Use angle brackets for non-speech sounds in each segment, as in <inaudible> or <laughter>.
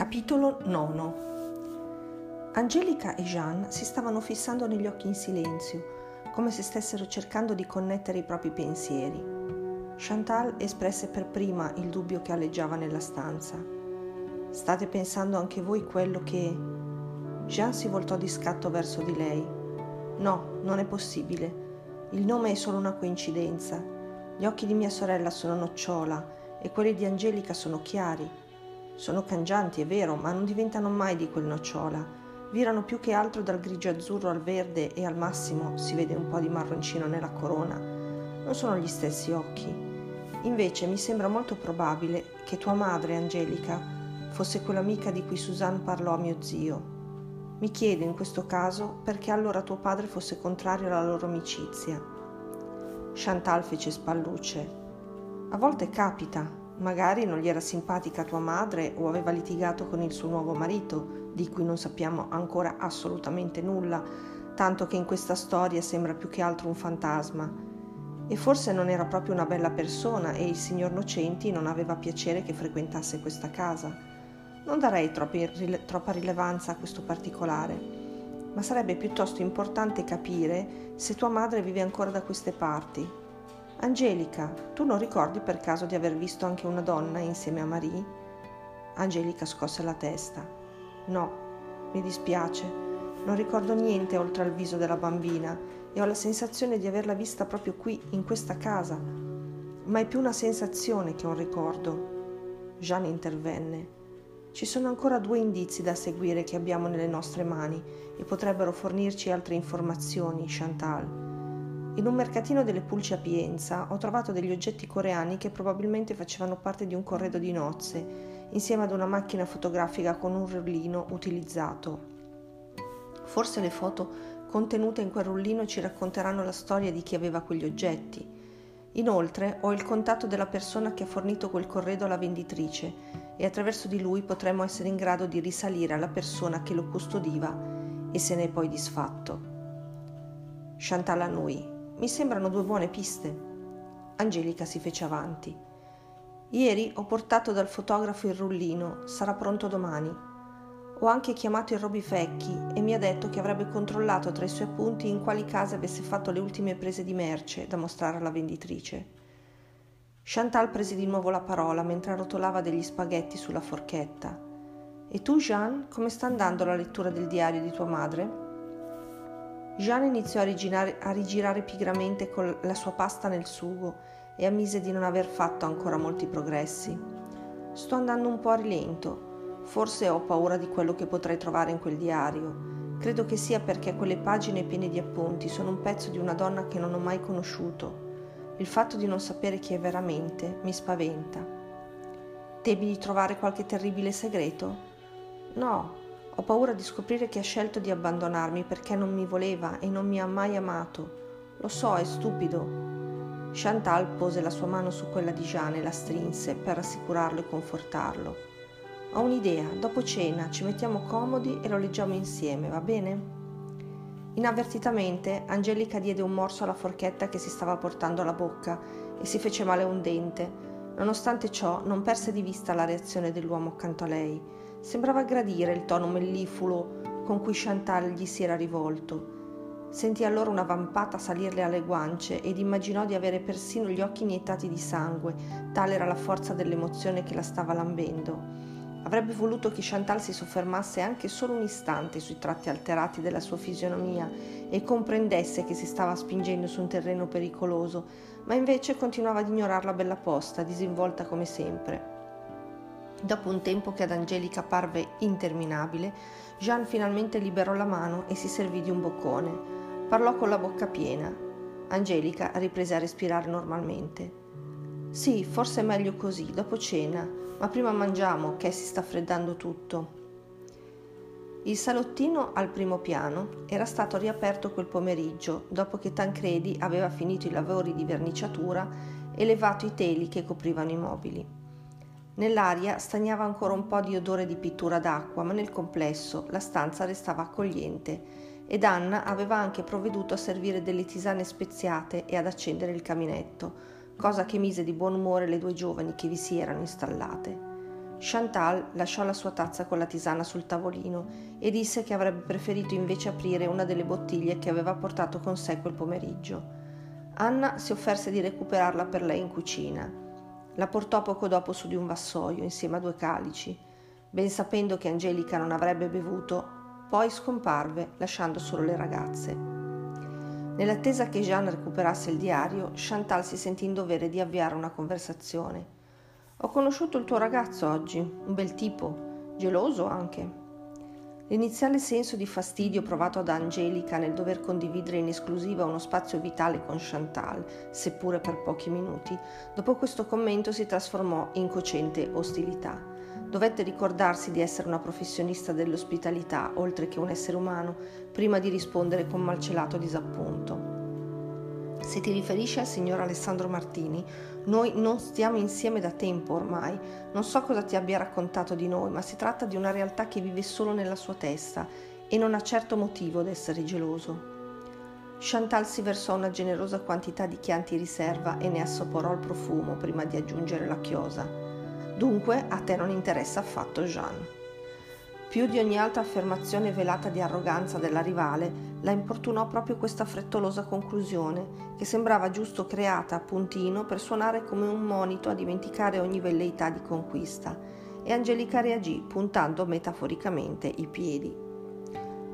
Capitolo 9 Angelica e Jeanne si stavano fissando negli occhi in silenzio, come se stessero cercando di connettere i propri pensieri. Chantal espresse per prima il dubbio che alleggiava nella stanza. State pensando anche voi quello che... Jeanne si voltò di scatto verso di lei. No, non è possibile. Il nome è solo una coincidenza. Gli occhi di mia sorella sono nocciola e quelli di Angelica sono chiari. Sono cangianti, è vero, ma non diventano mai di quel nocciola. Virano più che altro dal grigio azzurro al verde e al massimo si vede un po' di marroncino nella corona. Non sono gli stessi occhi. Invece mi sembra molto probabile che tua madre, Angelica, fosse quell'amica di cui Suzanne parlò a mio zio. Mi chiedo in questo caso perché allora tuo padre fosse contrario alla loro amicizia. Chantal fece spallucce. A volte capita, Magari non gli era simpatica tua madre o aveva litigato con il suo nuovo marito, di cui non sappiamo ancora assolutamente nulla, tanto che in questa storia sembra più che altro un fantasma. E forse non era proprio una bella persona e il signor Nocenti non aveva piacere che frequentasse questa casa. Non darei troppa rilevanza a questo particolare, ma sarebbe piuttosto importante capire se tua madre vive ancora da queste parti Angelica, tu non ricordi per caso di aver visto anche una donna insieme a Marie? Angelica scosse la testa. No, mi dispiace, non ricordo niente oltre al viso della bambina e ho la sensazione di averla vista proprio qui, in questa casa. Ma è più una sensazione che un ricordo. Jeanne intervenne. Ci sono ancora due indizi da seguire che abbiamo nelle nostre mani e potrebbero fornirci altre informazioni, Chantal. In un mercatino delle pulci a Pienza ho trovato degli oggetti coreani che probabilmente facevano parte di un corredo di nozze, insieme ad una macchina fotografica con un rullino utilizzato. Forse le foto contenute in quel rullino ci racconteranno la storia di chi aveva quegli oggetti. Inoltre ho il contatto della persona che ha fornito quel corredo alla venditrice e attraverso di lui potremo essere in grado di risalire alla persona che lo custodiva e se ne è poi disfatto. Chantal annui. Mi sembrano due buone piste. Angelica si fece avanti. Ieri ho portato dal fotografo il rullino, sarà pronto domani. Ho anche chiamato il Robifecchi e mi ha detto che avrebbe controllato tra i suoi appunti in quali case avesse fatto le ultime prese di merce da mostrare alla venditrice. Chantal prese di nuovo la parola mentre rotolava degli spaghetti sulla forchetta. E tu, Jeanne, come sta andando la lettura del diario di tua madre? Jeanne iniziò a rigirare, a rigirare pigramente con la sua pasta nel sugo e ammise di non aver fatto ancora molti progressi. Sto andando un po' a rilento. Forse ho paura di quello che potrei trovare in quel diario. Credo che sia perché quelle pagine piene di appunti sono un pezzo di una donna che non ho mai conosciuto. Il fatto di non sapere chi è veramente mi spaventa. Temi di trovare qualche terribile segreto? No, ho paura di scoprire che ha scelto di abbandonarmi perché non mi voleva e non mi ha mai amato. Lo so, è stupido. Chantal pose la sua mano su quella di Jeanne e la strinse per rassicurarlo e confortarlo. Ho un'idea, dopo cena ci mettiamo comodi e lo leggiamo insieme, va bene? Inavvertitamente Angelica diede un morso alla forchetta che si stava portando alla bocca e si fece male un dente. Nonostante ciò non perse di vista la reazione dell'uomo accanto a lei Sembrava gradire il tono mellifulo con cui Chantal gli si era rivolto. Sentì allora una vampata salirle alle guance ed immaginò di avere persino gli occhi iniettati di sangue, tale era la forza dell'emozione che la stava lambendo. Avrebbe voluto che Chantal si soffermasse anche solo un istante sui tratti alterati della sua fisionomia e comprendesse che si stava spingendo su un terreno pericoloso, ma invece continuava ad ignorarla bella posta, disinvolta come sempre. Dopo un tempo che ad Angelica parve interminabile, Jeanne finalmente liberò la mano e si servì di un boccone. Parlò con la bocca piena. Angelica riprese a respirare normalmente. Sì, forse è meglio così, dopo cena, ma prima mangiamo, che si sta freddando tutto. Il salottino al primo piano era stato riaperto quel pomeriggio, dopo che Tancredi aveva finito i lavori di verniciatura e levato i teli che coprivano i mobili. Nell'aria stagnava ancora un po' di odore di pittura d'acqua, ma nel complesso la stanza restava accogliente ed Anna aveva anche provveduto a servire delle tisane speziate e ad accendere il caminetto, cosa che mise di buon umore le due giovani che vi si erano installate. Chantal lasciò la sua tazza con la tisana sul tavolino e disse che avrebbe preferito invece aprire una delle bottiglie che aveva portato con sé quel pomeriggio. Anna si offerse di recuperarla per lei in cucina. La portò poco dopo su di un vassoio insieme a due calici, ben sapendo che Angelica non avrebbe bevuto, poi scomparve lasciando solo le ragazze. Nell'attesa che Jeanne recuperasse il diario, Chantal si sentì in dovere di avviare una conversazione. Ho conosciuto il tuo ragazzo oggi, un bel tipo, geloso anche. L'iniziale senso di fastidio provato da Angelica nel dover condividere in esclusiva uno spazio vitale con Chantal, seppure per pochi minuti, dopo questo commento si trasformò in cocente ostilità. Dovette ricordarsi di essere una professionista dell'ospitalità, oltre che un essere umano, prima di rispondere con malcelato disappunto. Se ti riferisci al signor Alessandro Martini, noi non stiamo insieme da tempo ormai. Non so cosa ti abbia raccontato di noi, ma si tratta di una realtà che vive solo nella sua testa e non ha certo motivo d'essere geloso. Chantal si versò una generosa quantità di chianti riserva e ne assaporò il profumo prima di aggiungere la chiosa. Dunque a te non interessa affatto Jeanne. Più di ogni altra affermazione velata di arroganza della rivale, la importunò proprio questa frettolosa conclusione, che sembrava giusto creata a puntino per suonare come un monito a dimenticare ogni velleità di conquista, e Angelica reagì puntando metaforicamente i piedi.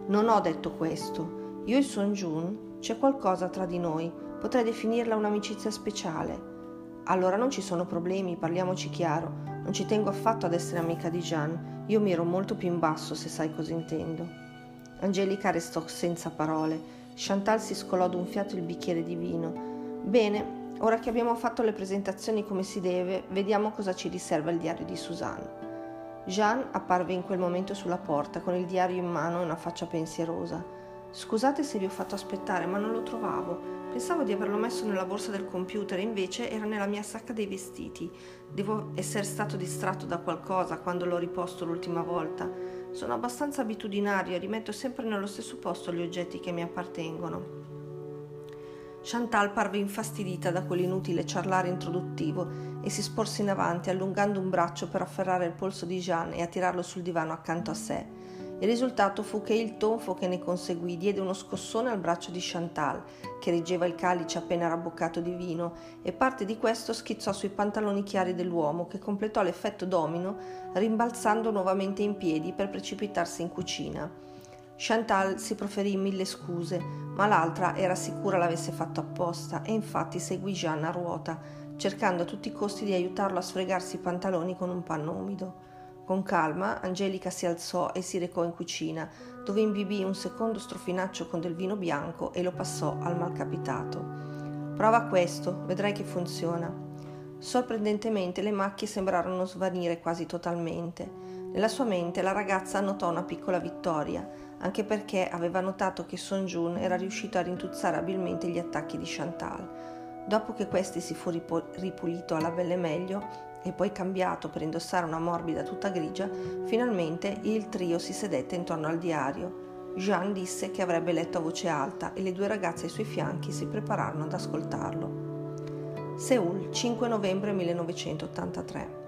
Non ho detto questo. Io e Son Jun c'è qualcosa tra di noi, potrei definirla un'amicizia speciale. Allora non ci sono problemi, parliamoci chiaro. Non ci tengo affatto ad essere amica di Jeanne io mi ero molto più in basso, se sai cosa intendo. Angelica restò senza parole. Chantal si scolò d'un fiato il bicchiere di vino. Bene, ora che abbiamo fatto le presentazioni come si deve, vediamo cosa ci riserva il diario di Suzanne. Jeanne apparve in quel momento sulla porta con il diario in mano e una faccia pensierosa. Scusate se vi ho fatto aspettare, ma non lo trovavo. Pensavo di averlo messo nella borsa del computer, invece era nella mia sacca dei vestiti. Devo essere stato distratto da qualcosa quando l'ho riposto l'ultima volta. Sono abbastanza abitudinario e rimetto sempre nello stesso posto gli oggetti che mi appartengono. Chantal parve infastidita da quell'inutile ciarlare introduttivo e si sporse in avanti allungando un braccio per afferrare il polso di Jeanne e attirarlo sul divano accanto a sé. Il risultato fu che il tonfo che ne conseguì diede uno scossone al braccio di Chantal, che reggeva il calice appena rabboccato di vino, e parte di questo schizzò sui pantaloni chiari dell'uomo, che completò l'effetto domino, rimbalzando nuovamente in piedi per precipitarsi in cucina. Chantal si proferì mille scuse, ma l'altra era sicura l'avesse fatto apposta e infatti seguì Jeanne a ruota, cercando a tutti i costi di aiutarlo a sfregarsi i pantaloni con un panno umido. Con calma Angelica si alzò e si recò in cucina, dove imbibì un secondo strofinaccio con del vino bianco e lo passò al malcapitato. Prova questo, vedrai che funziona. Sorprendentemente le macchie sembrarono svanire quasi totalmente. Nella sua mente la ragazza annotò una piccola vittoria, anche perché aveva notato che Son Jun era riuscito a rintuzzare abilmente gli attacchi di Chantal. Dopo che questi si fu ripulito alla belle meglio, e poi cambiato per indossare una morbida tuta grigia, finalmente il trio si sedette intorno al diario. Jean disse che avrebbe letto a voce alta e le due ragazze ai suoi fianchi si prepararono ad ascoltarlo. Seul, 5 novembre 1983.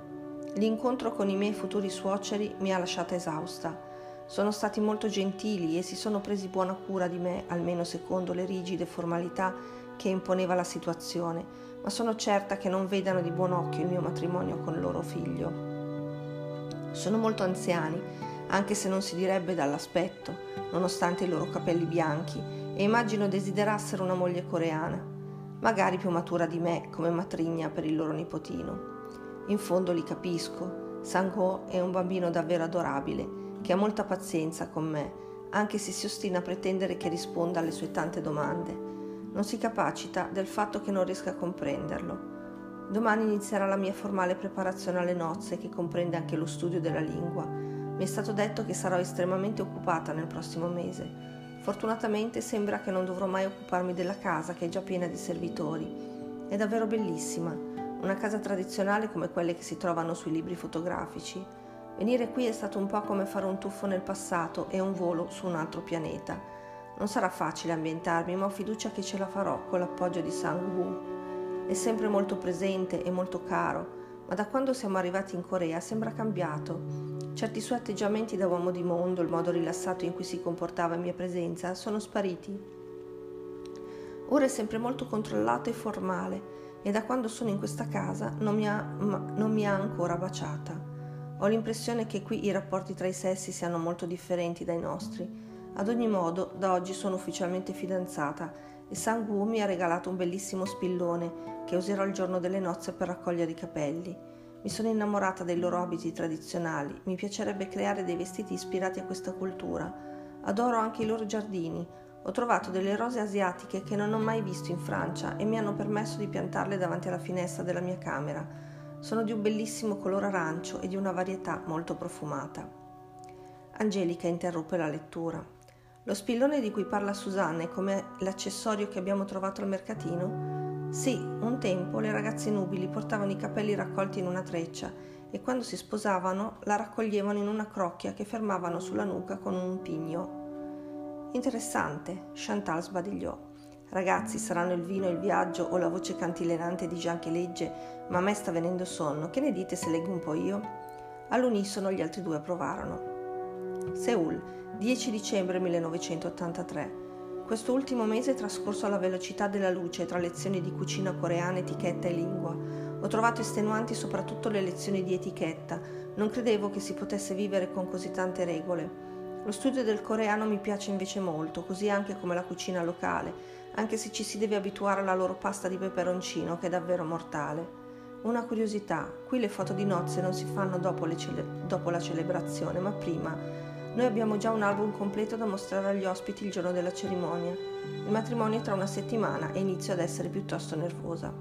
L'incontro con i miei futuri suoceri mi ha lasciata esausta. Sono stati molto gentili e si sono presi buona cura di me, almeno secondo le rigide formalità che imponeva la situazione, ma sono certa che non vedano di buon occhio il mio matrimonio con loro figlio. Sono molto anziani, anche se non si direbbe dall'aspetto, nonostante i loro capelli bianchi, e immagino desiderassero una moglie coreana, magari più matura di me come matrigna per il loro nipotino. In fondo li capisco, Sang-ho è un bambino davvero adorabile, che ha molta pazienza con me, anche se si ostina a pretendere che risponda alle sue tante domande non si capacita del fatto che non riesca a comprenderlo. Domani inizierà la mia formale preparazione alle nozze che comprende anche lo studio della lingua. Mi è stato detto che sarò estremamente occupata nel prossimo mese. Fortunatamente sembra che non dovrò mai occuparmi della casa che è già piena di servitori. È davvero bellissima, una casa tradizionale come quelle che si trovano sui libri fotografici. Venire qui è stato un po' come fare un tuffo nel passato e un volo su un altro pianeta. Non sarà facile ambientarmi, ma ho fiducia che ce la farò con l'appoggio di Sang Woo. È sempre molto presente e molto caro, ma da quando siamo arrivati in Corea sembra cambiato. Certi suoi atteggiamenti da uomo di mondo, il modo rilassato in cui si comportava in mia presenza, sono spariti. Ora è sempre molto controllato e formale e da quando sono in questa casa non mi ha, non mi ha ancora baciata. Ho l'impressione che qui i rapporti tra i sessi siano molto differenti dai nostri. Ad ogni modo, da oggi sono ufficialmente fidanzata e Sang-woo mi ha regalato un bellissimo spillone che userò il giorno delle nozze per raccogliere i capelli. Mi sono innamorata dei loro abiti tradizionali, mi piacerebbe creare dei vestiti ispirati a questa cultura. Adoro anche i loro giardini, ho trovato delle rose asiatiche che non ho mai visto in Francia e mi hanno permesso di piantarle davanti alla finestra della mia camera. Sono di un bellissimo colore arancio e di una varietà molto profumata. Angelica interruppe la lettura. Lo spillone di cui parla Susanna come l'accessorio che abbiamo trovato al mercatino? Sì, un tempo le ragazze nubili portavano i capelli raccolti in una treccia e quando si sposavano la raccoglievano in una crocchia che fermavano sulla nuca con un pigno Interessante, Chantal sbadigliò. Ragazzi, saranno il vino, il viaggio o la voce cantilenante di Gian che legge, ma a me sta venendo sonno. Che ne dite se leggo un po' io? All'unisono gli altri due approvarono. Seul, 10 dicembre 1983. Questo ultimo mese è trascorso alla velocità della luce tra lezioni di cucina coreana, etichetta e lingua. Ho trovato estenuanti soprattutto le lezioni di etichetta. Non credevo che si potesse vivere con così tante regole. Lo studio del coreano mi piace invece molto, così anche come la cucina locale, anche se ci si deve abituare alla loro pasta di peperoncino che è davvero mortale. Una curiosità, qui le foto di nozze non si fanno dopo, cele- dopo la celebrazione, ma prima. Noi abbiamo già un album completo da mostrare agli ospiti il giorno della cerimonia. Il matrimonio è tra una settimana e inizio ad essere piuttosto nervosa.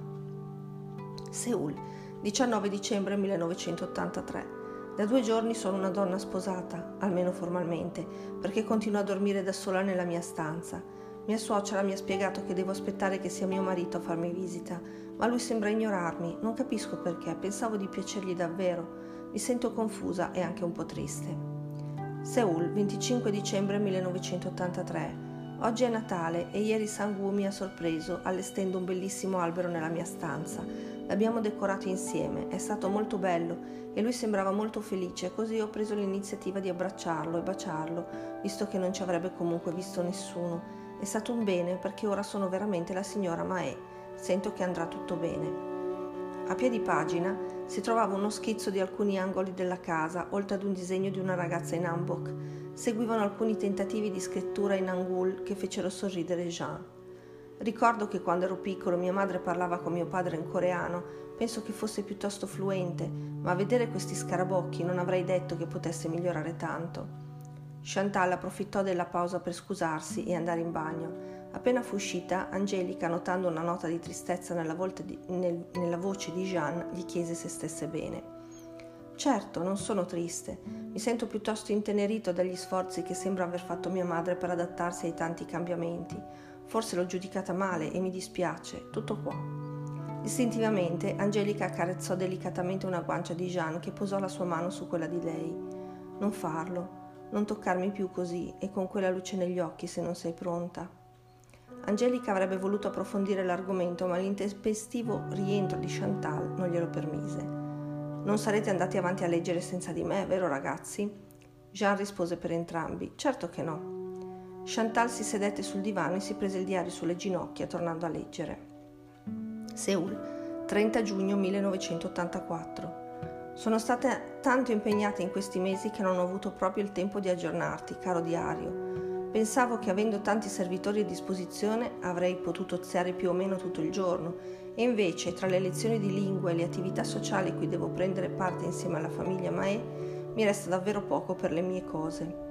Seul, 19 dicembre 1983. Da due giorni sono una donna sposata, almeno formalmente, perché continuo a dormire da sola nella mia stanza. Mia suocera mi ha spiegato che devo aspettare che sia mio marito a farmi visita, ma lui sembra ignorarmi, non capisco perché, pensavo di piacergli davvero. Mi sento confusa e anche un po' triste. Seul, 25 dicembre 1983. Oggi è Natale e ieri Sang-woo mi ha sorpreso allestendo un bellissimo albero nella mia stanza. L'abbiamo decorato insieme, è stato molto bello e lui sembrava molto felice, così ho preso l'iniziativa di abbracciarlo e baciarlo, visto che non ci avrebbe comunque visto nessuno. È stato un bene perché ora sono veramente la signora Mae. Sento che andrà tutto bene. A piedi pagina si trovava uno schizzo di alcuni angoli della casa, oltre ad un disegno di una ragazza in hanbok. Seguivano alcuni tentativi di scrittura in hangul che fecero sorridere Jean. Ricordo che quando ero piccolo mia madre parlava con mio padre in coreano Penso che fosse piuttosto fluente, ma a vedere questi scarabocchi non avrei detto che potesse migliorare tanto. Chantal approfittò della pausa per scusarsi e andare in bagno. Appena fu uscita, Angelica, notando una nota di tristezza nella, di, nel, nella voce di Jeanne, gli chiese se stesse bene. Certo, non sono triste. Mi sento piuttosto intenerito dagli sforzi che sembra aver fatto mia madre per adattarsi ai tanti cambiamenti. Forse l'ho giudicata male e mi dispiace. Tutto qua. Istintivamente Angelica accarezzò delicatamente una guancia di Jeanne che posò la sua mano su quella di lei. Non farlo, non toccarmi più così e con quella luce negli occhi se non sei pronta. Angelica avrebbe voluto approfondire l'argomento, ma l'intempestivo rientro di Chantal non glielo permise. Non sarete andati avanti a leggere senza di me, vero ragazzi? Jean rispose per entrambi. Certo che no. Chantal si sedette sul divano e si prese il diario sulle ginocchia, tornando a leggere. Seul, 30 giugno 1984. Sono stata tanto impegnata in questi mesi che non ho avuto proprio il tempo di aggiornarti, caro diario. Pensavo che avendo tanti servitori a disposizione avrei potuto oziare più o meno tutto il giorno e invece tra le lezioni di lingua e le attività sociali cui devo prendere parte insieme alla famiglia Mae mi resta davvero poco per le mie cose.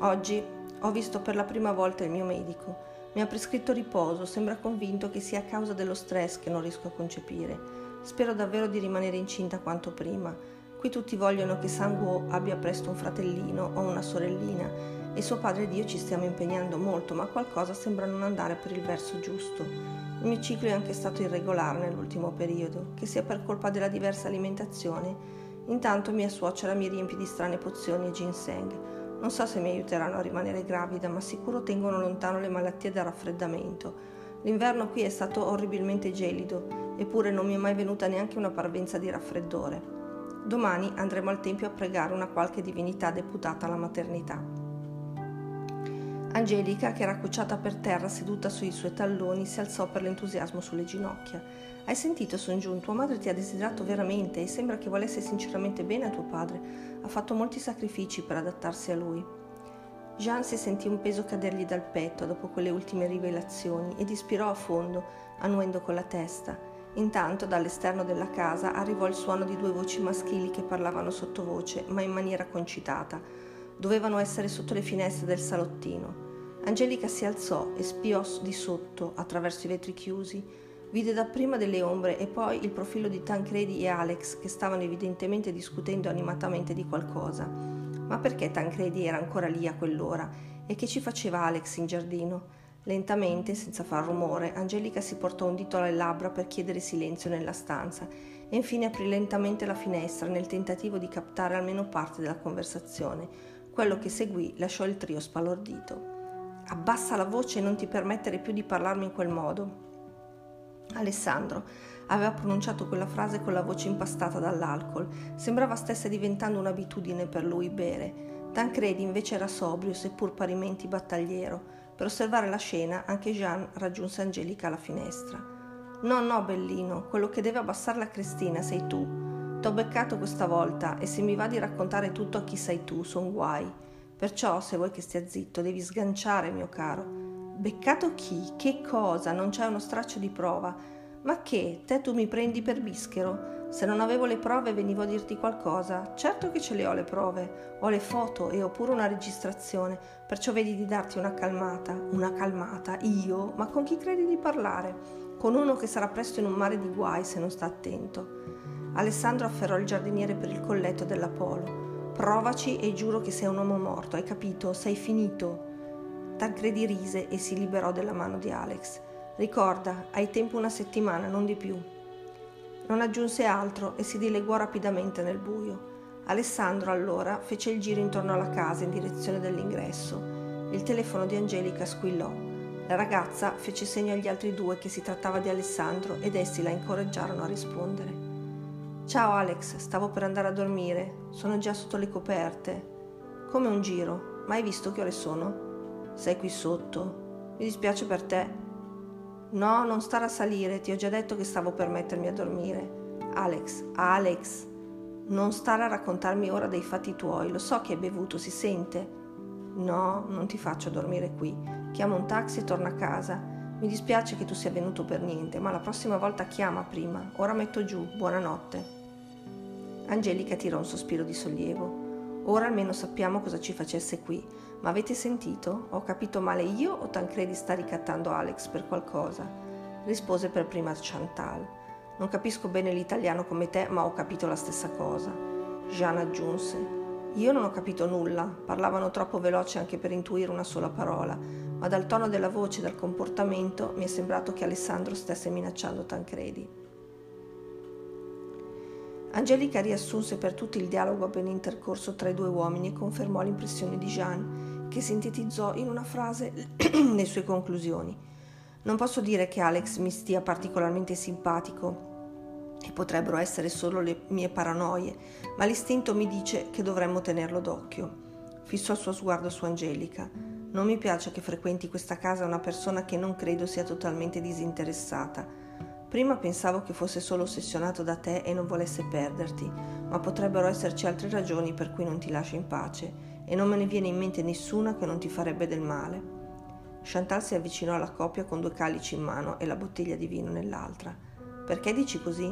Oggi ho visto per la prima volta il mio medico mi ha prescritto riposo, sembra convinto che sia a causa dello stress che non riesco a concepire. Spero davvero di rimanere incinta quanto prima. Qui tutti vogliono che Sanguo abbia presto un fratellino o una sorellina e suo padre ed io ci stiamo impegnando molto, ma qualcosa sembra non andare per il verso giusto. Il mio ciclo è anche stato irregolare nell'ultimo periodo, che sia per colpa della diversa alimentazione. Intanto mia suocera mi riempie di strane pozioni e ginseng non so se mi aiuteranno a rimanere gravida, ma sicuro tengono lontano le malattie da raffreddamento. L'inverno qui è stato orribilmente gelido eppure non mi è mai venuta neanche una parvenza di raffreddore. Domani andremo al tempio a pregare una qualche divinità deputata alla maternità. Angelica, che era accucciata per terra seduta sui suoi talloni, si alzò per l'entusiasmo sulle ginocchia. Hai sentito, son giù, tua madre ti ha desiderato veramente e sembra che volesse sinceramente bene a tuo padre. Ha fatto molti sacrifici per adattarsi a lui. Jean si sentì un peso cadergli dal petto dopo quelle ultime rivelazioni ed ispirò a fondo, annuendo con la testa. Intanto dall'esterno della casa arrivò il suono di due voci maschili che parlavano sottovoce, ma in maniera concitata. Dovevano essere sotto le finestre del salottino. Angelica si alzò e spiò di sotto, attraverso i vetri chiusi, Vide dapprima delle ombre e poi il profilo di Tancredi e Alex che stavano evidentemente discutendo animatamente di qualcosa. Ma perché Tancredi era ancora lì a quell'ora? E che ci faceva Alex in giardino? Lentamente, senza far rumore, Angelica si portò un dito alle labbra per chiedere silenzio nella stanza e infine aprì lentamente la finestra nel tentativo di captare almeno parte della conversazione. Quello che seguì lasciò il trio spalordito. Abbassa la voce e non ti permettere più di parlarmi in quel modo, Alessandro aveva pronunciato quella frase con la voce impastata dall'alcol. Sembrava stesse diventando un'abitudine per lui bere. Tancredi invece era sobrio, seppur parimenti battagliero. Per osservare la scena, anche Jean raggiunse Angelica alla finestra. No, no, bellino, quello che deve abbassare la Cristina sei tu. T'ho beccato questa volta e se mi va di raccontare tutto a chi sei tu, son guai. Perciò, se vuoi che stia zitto, devi sganciare, mio caro. Beccato chi? Che cosa? Non c'è uno straccio di prova. Ma che? Te tu mi prendi per bischero? Se non avevo le prove venivo a dirti qualcosa. Certo che ce le ho le prove. Ho le foto e ho pure una registrazione. Perciò vedi di darti una calmata. Una calmata? Io? Ma con chi credi di parlare? Con uno che sarà presto in un mare di guai se non sta attento. Alessandro afferrò il giardiniere per il colletto dell'Apolo. Provaci e giuro che sei un uomo morto, hai capito? Sei finito. Tancredi rise e si liberò della mano di Alex. Ricorda, hai tempo una settimana, non di più. Non aggiunse altro e si dileguò rapidamente nel buio. Alessandro allora fece il giro intorno alla casa in direzione dell'ingresso. Il telefono di Angelica squillò. La ragazza fece segno agli altri due che si trattava di Alessandro ed essi la incoraggiarono a rispondere. Ciao Alex, stavo per andare a dormire. Sono già sotto le coperte. Come un giro. Ma hai visto che ore sono? Sei qui sotto? Mi dispiace per te. No, non stare a salire, ti ho già detto che stavo per mettermi a dormire. Alex, Alex, non stare a raccontarmi ora dei fatti tuoi, lo so che hai bevuto, si sente. No, non ti faccio dormire qui. Chiamo un taxi e torno a casa. Mi dispiace che tu sia venuto per niente, ma la prossima volta chiama prima. Ora metto giù. Buonanotte. Angelica tirò un sospiro di sollievo. Ora almeno sappiamo cosa ci facesse qui. Ma avete sentito? Ho capito male io o Tancredi sta ricattando Alex per qualcosa? Rispose per prima Chantal. Non capisco bene l'italiano come te, ma ho capito la stessa cosa. Jean aggiunse. Io non ho capito nulla, parlavano troppo veloce anche per intuire una sola parola, ma dal tono della voce e dal comportamento mi è sembrato che Alessandro stesse minacciando Tancredi. Angelica riassunse per tutti il dialogo appena intercorso tra i due uomini e confermò l'impressione di Jean, che sintetizzò in una frase <clears throat> le sue conclusioni. Non posso dire che Alex mi stia particolarmente simpatico e potrebbero essere solo le mie paranoie, ma l'istinto mi dice che dovremmo tenerlo d'occhio. Fissò il suo sguardo su Angelica. Non mi piace che frequenti questa casa una persona che non credo sia totalmente disinteressata Prima pensavo che fosse solo ossessionato da te e non volesse perderti, ma potrebbero esserci altre ragioni per cui non ti lascia in pace e non me ne viene in mente nessuna che non ti farebbe del male. Chantal si avvicinò alla coppia con due calici in mano e la bottiglia di vino nell'altra. Perché dici così?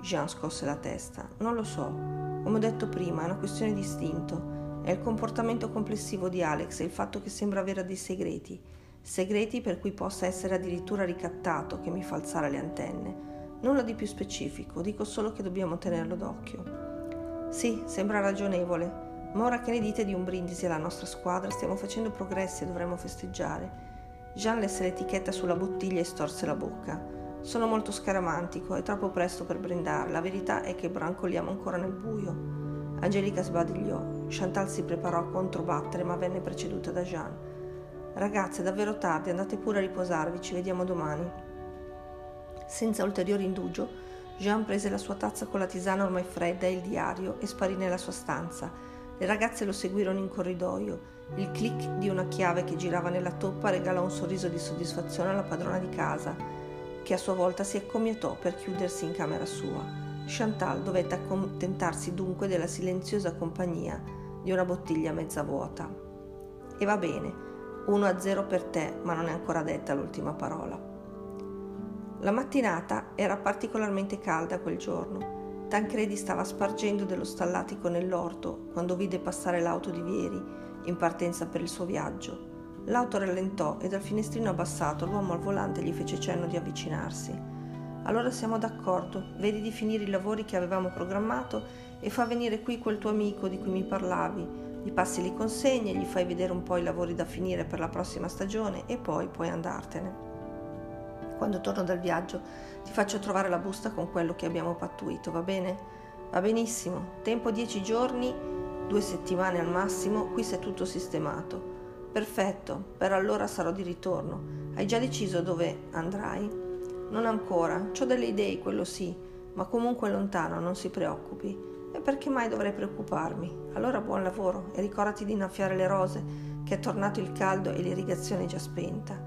Jean scosse la testa. Non lo so. Come ho detto prima, è una questione di istinto. È il comportamento complessivo di Alex e il fatto che sembra avere dei segreti segreti per cui possa essere addirittura ricattato che mi fa alzare le antenne. Nulla di più specifico, dico solo che dobbiamo tenerlo d'occhio. Sì, sembra ragionevole, ma ora che ne dite di un brindisi alla nostra squadra? Stiamo facendo progressi e dovremmo festeggiare. Jean lesse l'etichetta sulla bottiglia e storse la bocca. Sono molto scaramantico, è troppo presto per brindare, la verità è che brancoliamo ancora nel buio. Angelica sbadigliò. Chantal si preparò a controbattere, ma venne preceduta da Jean. Ragazze, è davvero tardi, andate pure a riposarvi, ci vediamo domani. Senza ulteriore indugio, Jean prese la sua tazza con la tisana ormai fredda e il diario e sparì nella sua stanza. Le ragazze lo seguirono in corridoio. Il clic di una chiave che girava nella toppa regalò un sorriso di soddisfazione alla padrona di casa, che a sua volta si accomiatò per chiudersi in camera sua. Chantal dovette accontentarsi dunque della silenziosa compagnia di una bottiglia mezza vuota. E va bene, 1 a 0 per te, ma non è ancora detta l'ultima parola. La mattinata era particolarmente calda quel giorno. Tancredi stava spargendo dello stallatico nell'orto quando vide passare l'auto di Vieri in partenza per il suo viaggio. L'auto rallentò e dal finestrino abbassato l'uomo al volante gli fece cenno di avvicinarsi. Allora siamo d'accordo, vedi di finire i lavori che avevamo programmato e fa venire qui quel tuo amico di cui mi parlavi. Gli passi le consegne, gli fai vedere un po' i lavori da finire per la prossima stagione e poi puoi andartene. Quando torno dal viaggio ti faccio trovare la busta con quello che abbiamo pattuito, va bene? Va benissimo, tempo dieci giorni, due settimane al massimo, qui sei tutto sistemato. Perfetto, per allora sarò di ritorno. Hai già deciso dove andrai? Non ancora, ho delle idee, quello sì, ma comunque lontano, non si preoccupi. Perché mai dovrei preoccuparmi? Allora buon lavoro e ricordati di innaffiare le rose, che è tornato il caldo e l'irrigazione già spenta.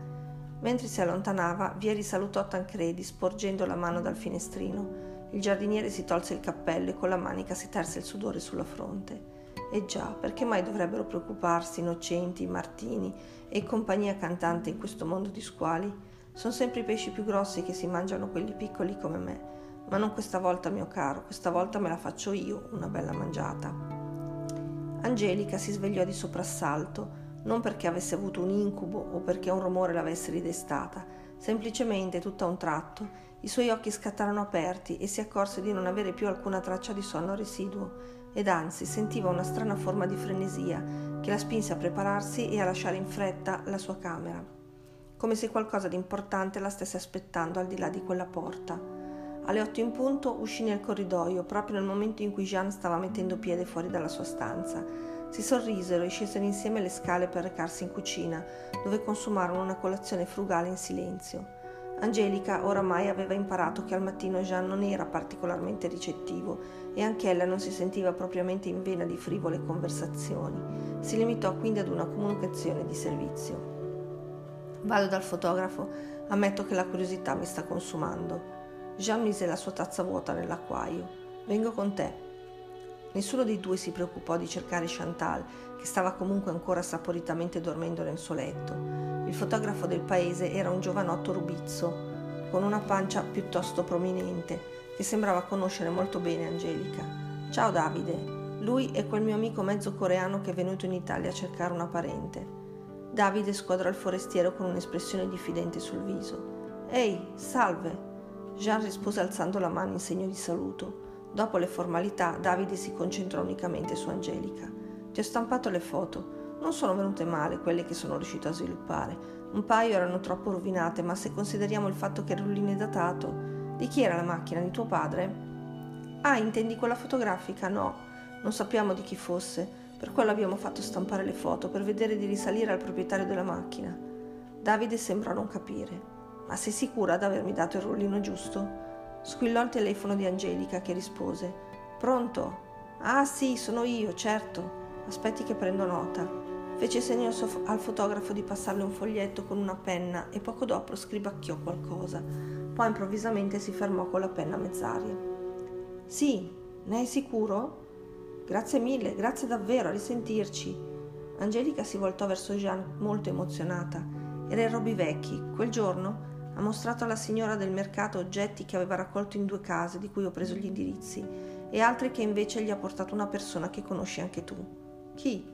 Mentre si allontanava, Vieri salutò Tancredi, sporgendo la mano dal finestrino. Il giardiniere si tolse il cappello e con la manica si terse il sudore sulla fronte. E già, perché mai dovrebbero preoccuparsi Innocenti, Martini e compagnia cantante in questo mondo di squali? Sono sempre i pesci più grossi che si mangiano quelli piccoli come me, ma non questa volta, mio caro, questa volta me la faccio io, una bella mangiata. Angelica si svegliò di soprassalto, non perché avesse avuto un incubo o perché un rumore l'avesse ridestata, semplicemente tutto a un tratto i suoi occhi scattarono aperti e si accorse di non avere più alcuna traccia di sonno residuo ed anzi sentiva una strana forma di frenesia che la spinse a prepararsi e a lasciare in fretta la sua camera come se qualcosa di importante la stesse aspettando al di là di quella porta. Alle otto in punto uscì nel corridoio, proprio nel momento in cui Jean stava mettendo piede fuori dalla sua stanza. Si sorrisero e scesero insieme le scale per recarsi in cucina, dove consumarono una colazione frugale in silenzio. Angelica oramai aveva imparato che al mattino Jean non era particolarmente ricettivo e anch'ella non si sentiva propriamente in vena di frivole conversazioni. Si limitò quindi ad una comunicazione di servizio. Vado dal fotografo, ammetto che la curiosità mi sta consumando. Jean mise la sua tazza vuota nell'acquaio. Vengo con te. Nessuno dei due si preoccupò di cercare Chantal, che stava comunque ancora saporitamente dormendo nel suo letto. Il fotografo del paese era un giovanotto rubizzo, con una pancia piuttosto prominente, che sembrava conoscere molto bene Angelica. Ciao Davide, lui è quel mio amico mezzo coreano che è venuto in Italia a cercare una parente. Davide squadrò il forestiero con un'espressione diffidente sul viso. Ehi, salve! Jean rispose alzando la mano in segno di saluto. Dopo le formalità, Davide si concentrò unicamente su Angelica. Ti ho stampato le foto. Non sono venute male quelle che sono riuscito a sviluppare. Un paio erano troppo rovinate, ma se consideriamo il fatto che il rullino è datato. Di chi era la macchina? Di tuo padre? Ah, intendi quella fotografica? No, non sappiamo di chi fosse. Per quello abbiamo fatto stampare le foto, per vedere di risalire al proprietario della macchina. Davide sembra non capire. Ma sei sicura di avermi dato il rullino giusto? Squillò il telefono di Angelica che rispose. Pronto? Ah sì, sono io, certo. Aspetti che prendo nota. Fece segno al fotografo di passarle un foglietto con una penna e poco dopo scribacchiò qualcosa. Poi improvvisamente si fermò con la penna a mezz'aria. Sì, ne è sicuro? Grazie mille, grazie davvero, a risentirci. Angelica si voltò verso Jean molto emozionata. Era il Roby Vecchi. Quel giorno ha mostrato alla signora del mercato oggetti che aveva raccolto in due case di cui ho preso gli indirizzi e altri che invece gli ha portato una persona che conosci anche tu. Chi?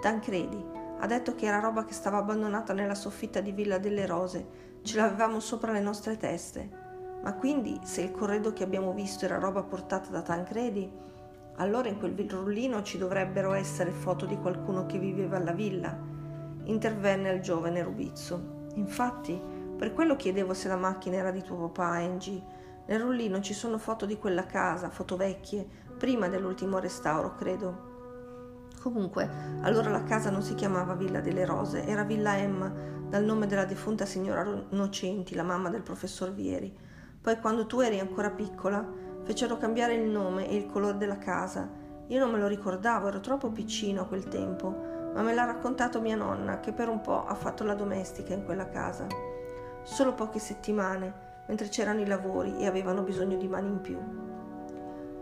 Tancredi. Ha detto che era roba che stava abbandonata nella soffitta di Villa delle Rose. Ce l'avevamo sopra le nostre teste. Ma quindi, se il corredo che abbiamo visto era roba portata da Tancredi, allora in quel rullino ci dovrebbero essere foto di qualcuno che viveva alla villa. Intervenne il giovane Rubizzo. Infatti, per quello chiedevo se la macchina era di tuo papà, Angie. Nel rullino ci sono foto di quella casa, foto vecchie, prima dell'ultimo restauro, credo. Comunque, allora la casa non si chiamava Villa delle Rose, era Villa M, dal nome della defunta signora Nocenti, la mamma del professor Vieri. Poi quando tu eri ancora piccola, fecero cambiare il nome e il colore della casa. Io non me lo ricordavo, ero troppo piccino a quel tempo, ma me l'ha raccontato mia nonna, che per un po' ha fatto la domestica in quella casa. Solo poche settimane, mentre c'erano i lavori e avevano bisogno di mani in più.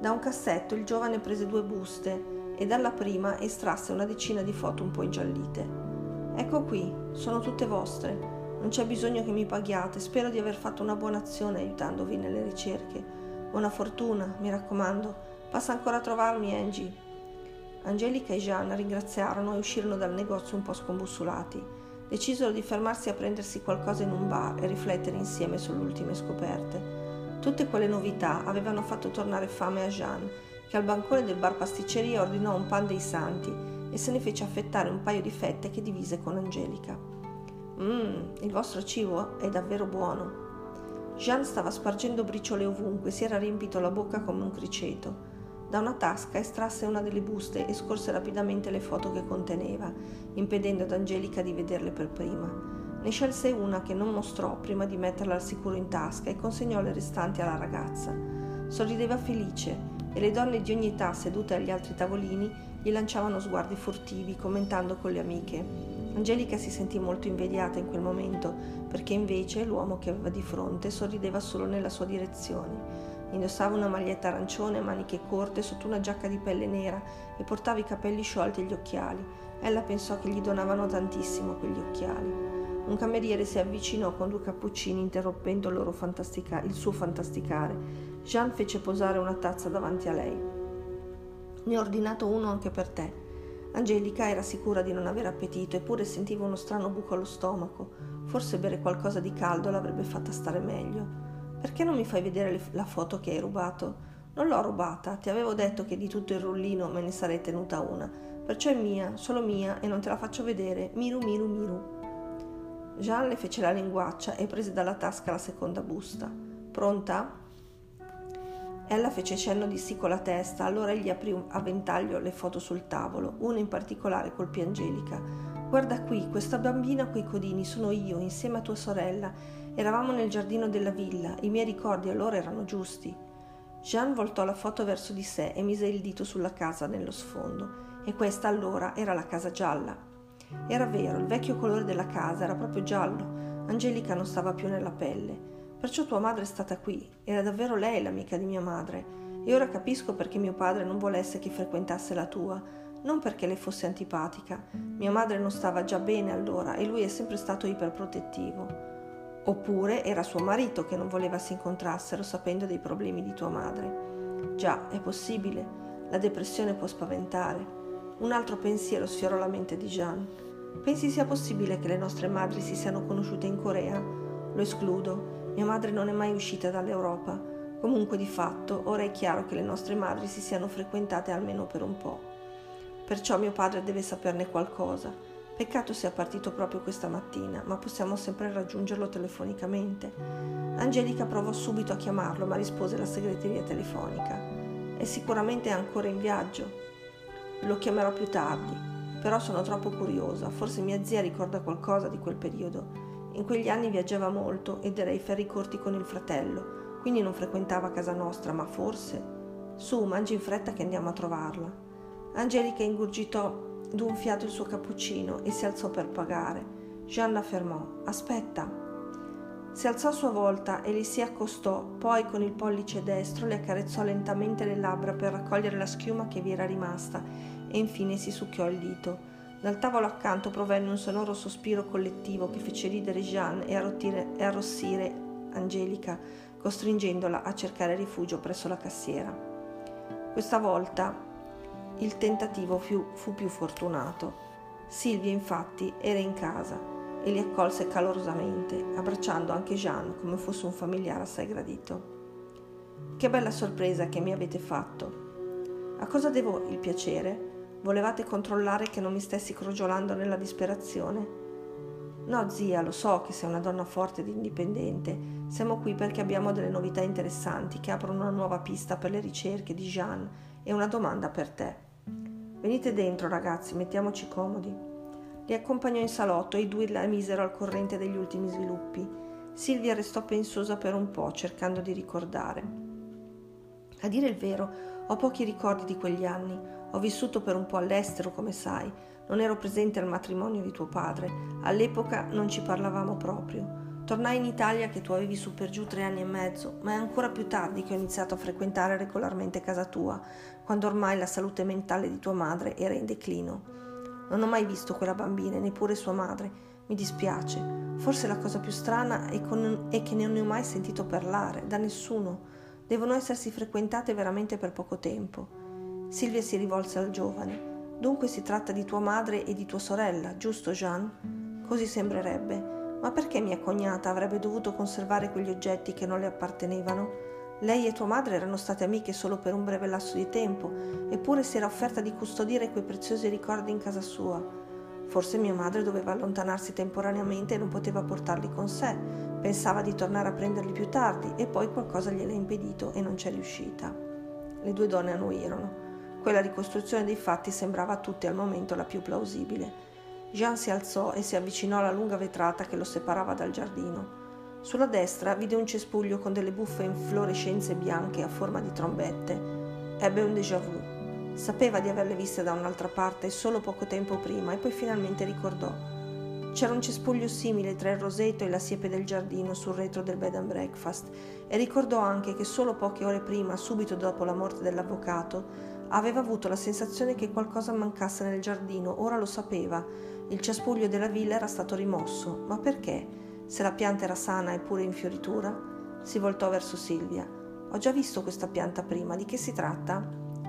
Da un cassetto il giovane prese due buste e dalla prima estrasse una decina di foto un po' ingiallite. Ecco qui, sono tutte vostre. Non c'è bisogno che mi paghiate, spero di aver fatto una buona azione aiutandovi nelle ricerche. Buona fortuna, mi raccomando. Passa ancora a trovarmi, Angie. Angelica e Jeanne ringraziarono e uscirono dal negozio un po' scombussolati. Decisero di fermarsi a prendersi qualcosa in un bar e riflettere insieme sulle ultime scoperte. Tutte quelle novità avevano fatto tornare fame a Jeanne, che al bancone del bar pasticceria ordinò un pan dei santi e se ne fece affettare un paio di fette che divise con Angelica. Mmm, il vostro cibo è davvero buono. Jeanne stava spargendo briciole ovunque, si era riempito la bocca come un criceto. Da una tasca estrasse una delle buste e scorse rapidamente le foto che conteneva, impedendo ad Angelica di vederle per prima. Ne scelse una che non mostrò prima di metterla al sicuro in tasca e consegnò le restanti alla ragazza. Sorrideva felice e le donne di ogni età sedute agli altri tavolini gli lanciavano sguardi furtivi, commentando con le amiche. Angelica si sentì molto invidiata in quel momento, perché invece l'uomo che aveva di fronte sorrideva solo nella sua direzione. Indossava una maglietta arancione, maniche corte, sotto una giacca di pelle nera e portava i capelli sciolti e gli occhiali. Ella pensò che gli donavano tantissimo quegli occhiali. Un cameriere si avvicinò con due cappuccini interrompendo il, fantastica- il suo fantasticare. Jean fece posare una tazza davanti a lei. Ne ho ordinato uno anche per te. Angelica era sicura di non avere appetito, eppure sentiva uno strano buco allo stomaco. Forse bere qualcosa di caldo l'avrebbe fatta stare meglio. Perché non mi fai vedere la foto che hai rubato? Non l'ho rubata, ti avevo detto che di tutto il rullino me ne sarei tenuta una. Perciò è mia, solo mia, e non te la faccio vedere. Miru, miru, miru. Jean le fece la linguaccia e prese dalla tasca la seconda busta. Pronta? Ella fece cenno di sì con la testa, allora egli aprì a ventaglio le foto sul tavolo, una in particolare colpì Angelica. Guarda qui, questa bambina coi codini sono io, insieme a tua sorella. Eravamo nel giardino della villa, i miei ricordi allora erano giusti. Jean voltò la foto verso di sé e mise il dito sulla casa nello sfondo. E questa allora era la casa gialla. Era vero, il vecchio colore della casa era proprio giallo. Angelica non stava più nella pelle. Perciò tua madre è stata qui. Era davvero lei l'amica di mia madre. E ora capisco perché mio padre non volesse che frequentasse la tua. Non perché le fosse antipatica. Mia madre non stava già bene allora e lui è sempre stato iperprotettivo. Oppure era suo marito che non voleva si incontrassero sapendo dei problemi di tua madre. Già, è possibile. La depressione può spaventare. Un altro pensiero sfiorò la mente di Jean. Pensi sia possibile che le nostre madri si siano conosciute in Corea? Lo escludo. Mia madre non è mai uscita dall'Europa. Comunque di fatto, ora è chiaro che le nostre madri si siano frequentate almeno per un po'. Perciò mio padre deve saperne qualcosa. Peccato sia partito proprio questa mattina, ma possiamo sempre raggiungerlo telefonicamente. Angelica provò subito a chiamarlo, ma rispose la segreteria telefonica. È sicuramente ancora in viaggio. Lo chiamerò più tardi, però sono troppo curiosa, forse mia zia ricorda qualcosa di quel periodo. In quegli anni viaggiava molto ed era ai ferri corti con il fratello, quindi non frequentava casa nostra, ma forse... Su, mangi in fretta che andiamo a trovarla. Angelica ingurgitò d'un fiato il suo cappuccino e si alzò per pagare. Jean la fermò. Aspetta, si alzò a sua volta e le si accostò, poi con il pollice destro le accarezzò lentamente le labbra per raccogliere la schiuma che vi era rimasta e infine si succhiò il dito. Dal tavolo accanto provenne un sonoro sospiro collettivo che fece ridere Jeanne e, e arrossire Angelica, costringendola a cercare rifugio presso la cassiera. Questa volta il tentativo fu, fu più fortunato. Silvia infatti era in casa e li accolse calorosamente, abbracciando anche Jean come fosse un familiare assai gradito. Che bella sorpresa che mi avete fatto. A cosa devo il piacere? Volevate controllare che non mi stessi crogiolando nella disperazione? No, zia, lo so che sei una donna forte ed indipendente. Siamo qui perché abbiamo delle novità interessanti che aprono una nuova pista per le ricerche di Jean e una domanda per te. Venite dentro, ragazzi, mettiamoci comodi. Li accompagnò in salotto e i due la misero al corrente degli ultimi sviluppi. Silvia restò pensosa per un po', cercando di ricordare. A dire il vero, ho pochi ricordi di quegli anni. Ho vissuto per un po' all'estero, come sai. Non ero presente al matrimonio di tuo padre. All'epoca non ci parlavamo proprio. Tornai in Italia che tu avevi su per giù tre anni e mezzo, ma è ancora più tardi che ho iniziato a frequentare regolarmente casa tua, quando ormai la salute mentale di tua madre era in declino. Non ho mai visto quella bambina, neppure sua madre, mi dispiace. Forse la cosa più strana è, con, è che non ne ho mai sentito parlare, da nessuno. Devono essersi frequentate veramente per poco tempo. Silvia si rivolse al giovane. Dunque si tratta di tua madre e di tua sorella, giusto Jean? Così sembrerebbe. Ma perché mia cognata avrebbe dovuto conservare quegli oggetti che non le appartenevano? Lei e tua madre erano state amiche solo per un breve lasso di tempo, eppure si era offerta di custodire quei preziosi ricordi in casa sua. Forse mia madre doveva allontanarsi temporaneamente e non poteva portarli con sé. Pensava di tornare a prenderli più tardi e poi qualcosa gliel'ha impedito e non c'è riuscita. Le due donne annuirono. Quella ricostruzione dei fatti sembrava a tutti al momento la più plausibile. Jean si alzò e si avvicinò alla lunga vetrata che lo separava dal giardino. Sulla destra vide un cespuglio con delle buffe inflorescenze bianche a forma di trombette. Ebbe un déjà vu. Sapeva di averle viste da un'altra parte solo poco tempo prima e poi finalmente ricordò. C'era un cespuglio simile tra il roseto e la siepe del giardino sul retro del bed and breakfast e ricordò anche che solo poche ore prima, subito dopo la morte dell'avvocato, aveva avuto la sensazione che qualcosa mancasse nel giardino. Ora lo sapeva. Il cespuglio della villa era stato rimosso. Ma perché? Se la pianta era sana e pure in fioritura? Si voltò verso Silvia. Ho già visto questa pianta prima. Di che si tratta?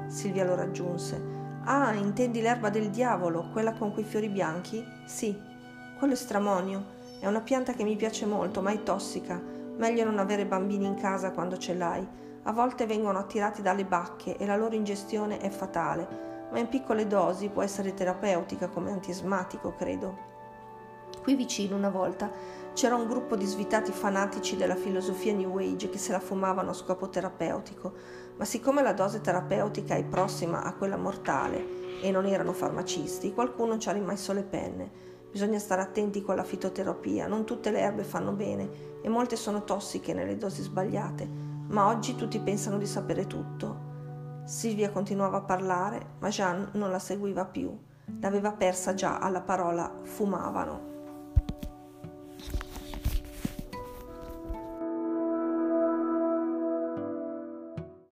Silvia lo raggiunse. Ah, intendi l'erba del diavolo, quella con quei fiori bianchi? Sì. Quello è stramonio. È una pianta che mi piace molto, ma è tossica. Meglio non avere bambini in casa quando ce l'hai. A volte vengono attirati dalle bacche e la loro ingestione è fatale, ma in piccole dosi può essere terapeutica come antiasmatico, credo. Qui vicino una volta c'era un gruppo di svitati fanatici della filosofia New Age che se la fumavano a scopo terapeutico, ma siccome la dose terapeutica è prossima a quella mortale e non erano farmacisti, qualcuno ci ha rimesso le penne. Bisogna stare attenti con la fitoterapia, non tutte le erbe fanno bene e molte sono tossiche nelle dosi sbagliate, ma oggi tutti pensano di sapere tutto. Silvia continuava a parlare, ma Jean non la seguiva più. L'aveva persa già alla parola fumavano.